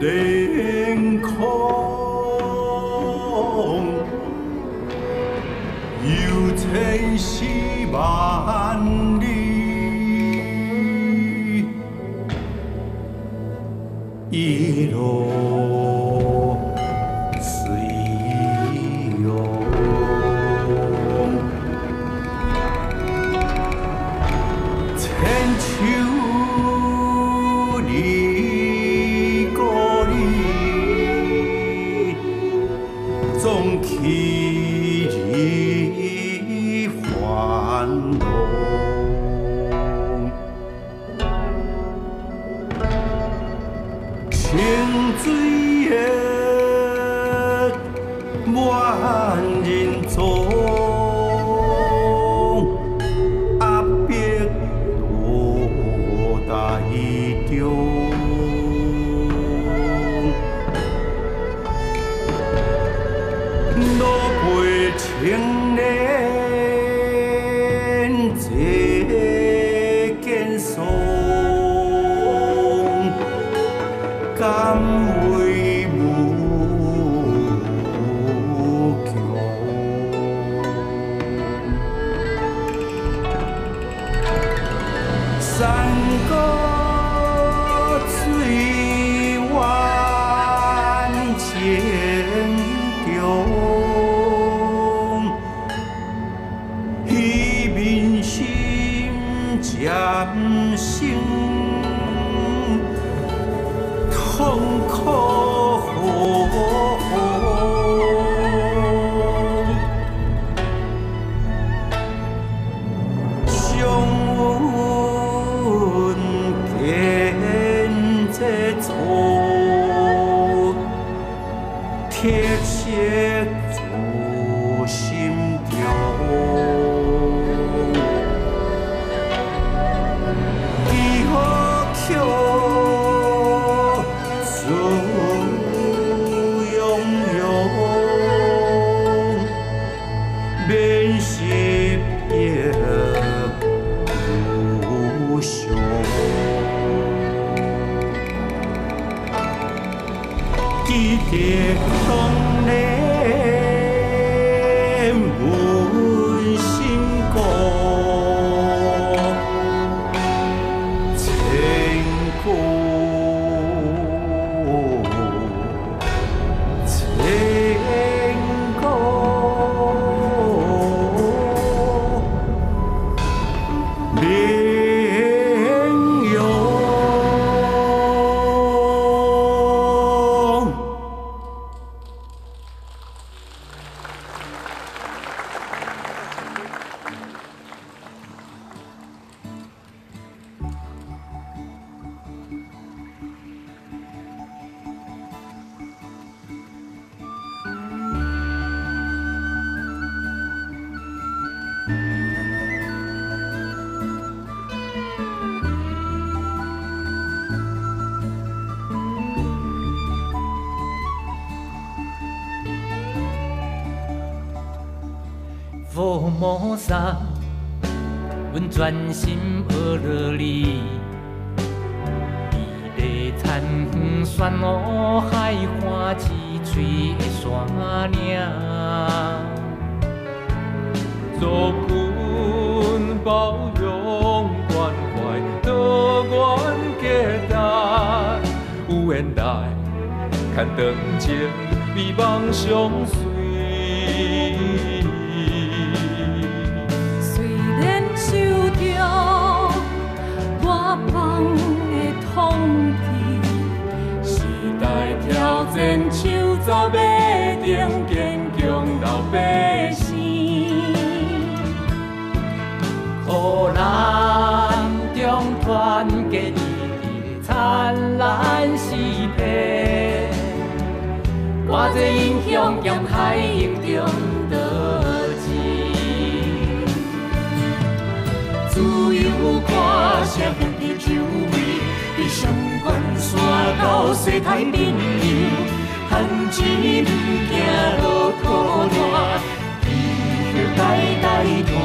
天空，有千丝万缕，一路。山高水远千重，彼民心渐生 with thiệt không nên. 摩萨，阮专心学落你。伊个残远旋乌海看起翠的山岭。做君保佑关怀，多愿结代，有缘来看灯前，美梦相随。手走马顶，坚强老百姓。互咱中团结一致，灿烂时代。我这英雄剑海英中得志，自由歌声遍地周围，比上关山到西太平洋，汉子唔惊落土烂，继续代代传。